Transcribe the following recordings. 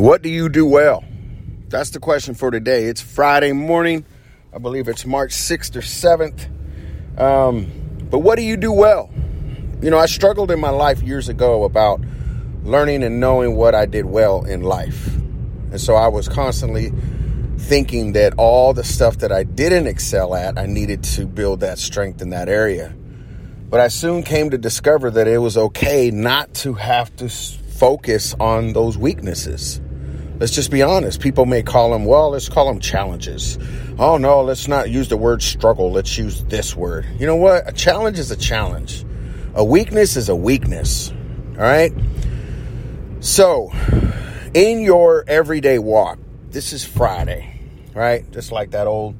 What do you do well? That's the question for today. It's Friday morning. I believe it's March 6th or 7th. Um, but what do you do well? You know, I struggled in my life years ago about learning and knowing what I did well in life. And so I was constantly thinking that all the stuff that I didn't excel at, I needed to build that strength in that area. But I soon came to discover that it was okay not to have to focus on those weaknesses. Let's just be honest. People may call them, well, let's call them challenges. Oh, no, let's not use the word struggle. Let's use this word. You know what? A challenge is a challenge. A weakness is a weakness. All right. So, in your everyday walk, this is Friday, right? Just like that old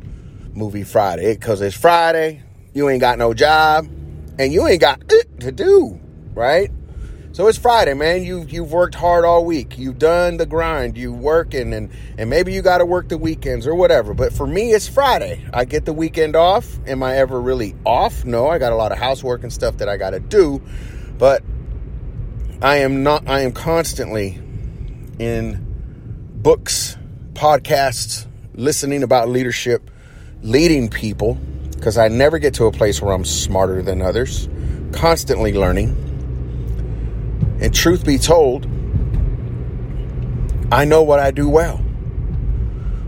movie Friday, because it's Friday, you ain't got no job, and you ain't got it to do, right? So it's Friday, man. You you've worked hard all week. You've done the grind. You working and and maybe you got to work the weekends or whatever. But for me, it's Friday. I get the weekend off. Am I ever really off? No, I got a lot of housework and stuff that I got to do. But I am not. I am constantly in books, podcasts, listening about leadership, leading people because I never get to a place where I'm smarter than others. Constantly learning and truth be told, I know what I do well.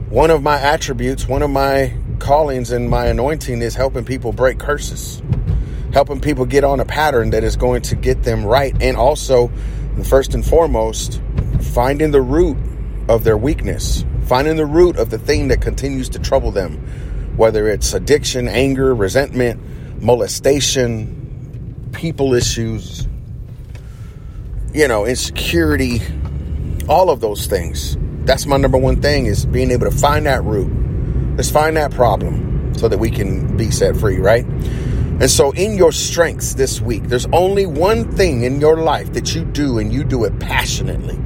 One of my attributes, one of my callings and my anointing is helping people break curses, helping people get on a pattern that is going to get them right. And also, first and foremost, finding the root of their weakness, finding the root of the thing that continues to trouble them, whether it's addiction, anger, resentment, molestation, people issues, you know, insecurity, all of those things. That's my number one thing is being able to find that root. Let's find that problem so that we can be set free, right? And so, in your strengths this week, there's only one thing in your life that you do and you do it passionately.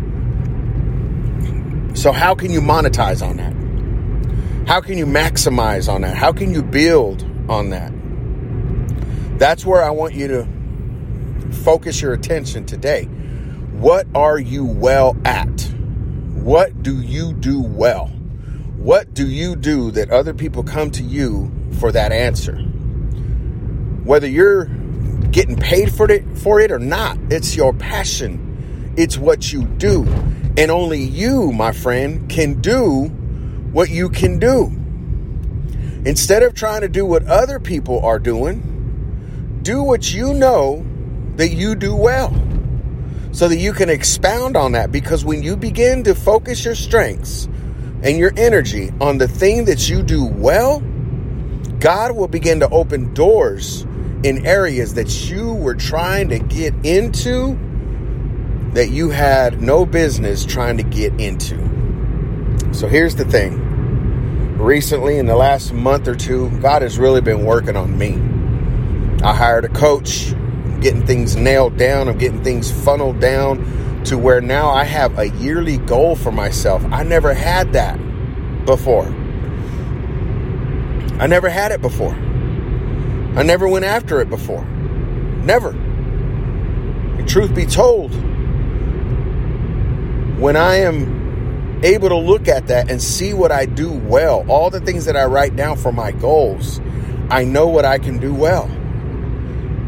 So, how can you monetize on that? How can you maximize on that? How can you build on that? That's where I want you to focus your attention today. What are you well at? What do you do well? What do you do that other people come to you for that answer? Whether you're getting paid for it for it or not, it's your passion. It's what you do. And only you, my friend, can do what you can do. Instead of trying to do what other people are doing, do what you know that you do well so that you can expound on that. Because when you begin to focus your strengths and your energy on the thing that you do well, God will begin to open doors in areas that you were trying to get into that you had no business trying to get into. So here's the thing. Recently, in the last month or two, God has really been working on me. I hired a coach getting things nailed down. I'm getting things funneled down to where now I have a yearly goal for myself. I never had that before. I never had it before. I never went after it before. Never. And truth be told, when I am able to look at that and see what I do well, all the things that I write down for my goals, I know what I can do well.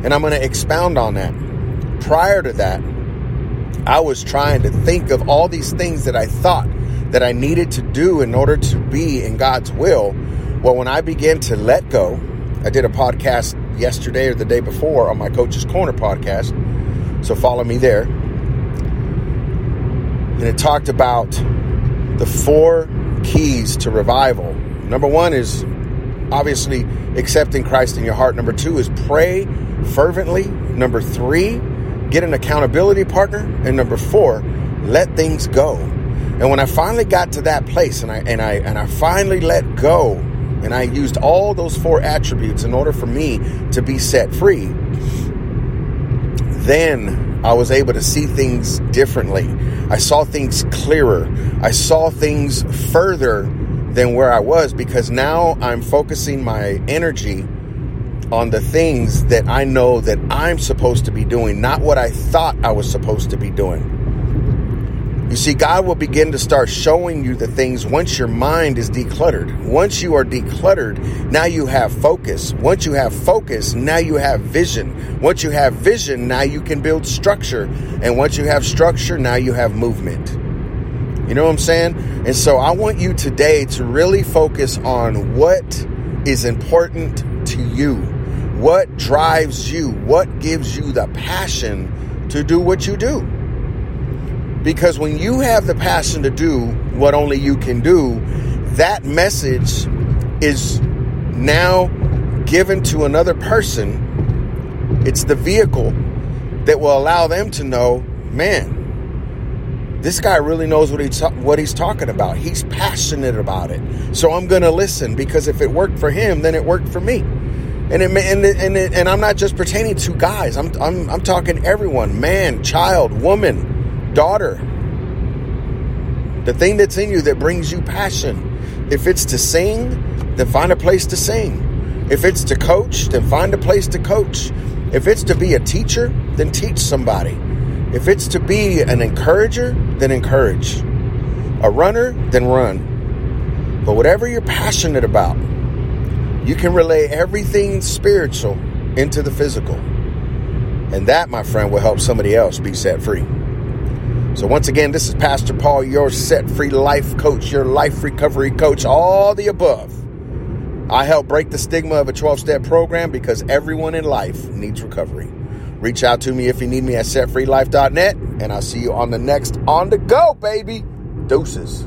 And I'm going to expound on that. Prior to that, I was trying to think of all these things that I thought that I needed to do in order to be in God's will. Well, when I began to let go, I did a podcast yesterday or the day before on my Coach's Corner podcast. So follow me there. And it talked about the four keys to revival. Number one is obviously accepting Christ in your heart. Number two is pray fervently. Number three, get an accountability partner. And number four, let things go. And when I finally got to that place and I and I and I finally let go and I used all those four attributes in order for me to be set free, then I was able to see things differently. I saw things clearer. I saw things further than where I was because now I'm focusing my energy on the things that I know that I'm supposed to be doing, not what I thought I was supposed to be doing. You see, God will begin to start showing you the things once your mind is decluttered. Once you are decluttered, now you have focus. Once you have focus, now you have vision. Once you have vision, now you can build structure. And once you have structure, now you have movement. You know what I'm saying? And so I want you today to really focus on what is important to you. What drives you? What gives you the passion to do what you do? Because when you have the passion to do what only you can do, that message is now given to another person. It's the vehicle that will allow them to know, man, this guy really knows what he's what he's talking about. He's passionate about it. So I'm going to listen because if it worked for him, then it worked for me. And it, and and, it, and I'm not just pertaining to guys. I'm I'm I'm talking everyone, man, child, woman daughter. The thing that's in you that brings you passion. If it's to sing, then find a place to sing. If it's to coach, then find a place to coach. If it's to be a teacher, then teach somebody. If it's to be an encourager, then encourage. A runner, then run. But whatever you're passionate about, you can relay everything spiritual into the physical. And that, my friend, will help somebody else be set free. So, once again, this is Pastor Paul, your set free life coach, your life recovery coach, all the above. I help break the stigma of a 12 step program because everyone in life needs recovery. Reach out to me if you need me at setfreelife.net, and I'll see you on the next On the Go, baby. Deuces.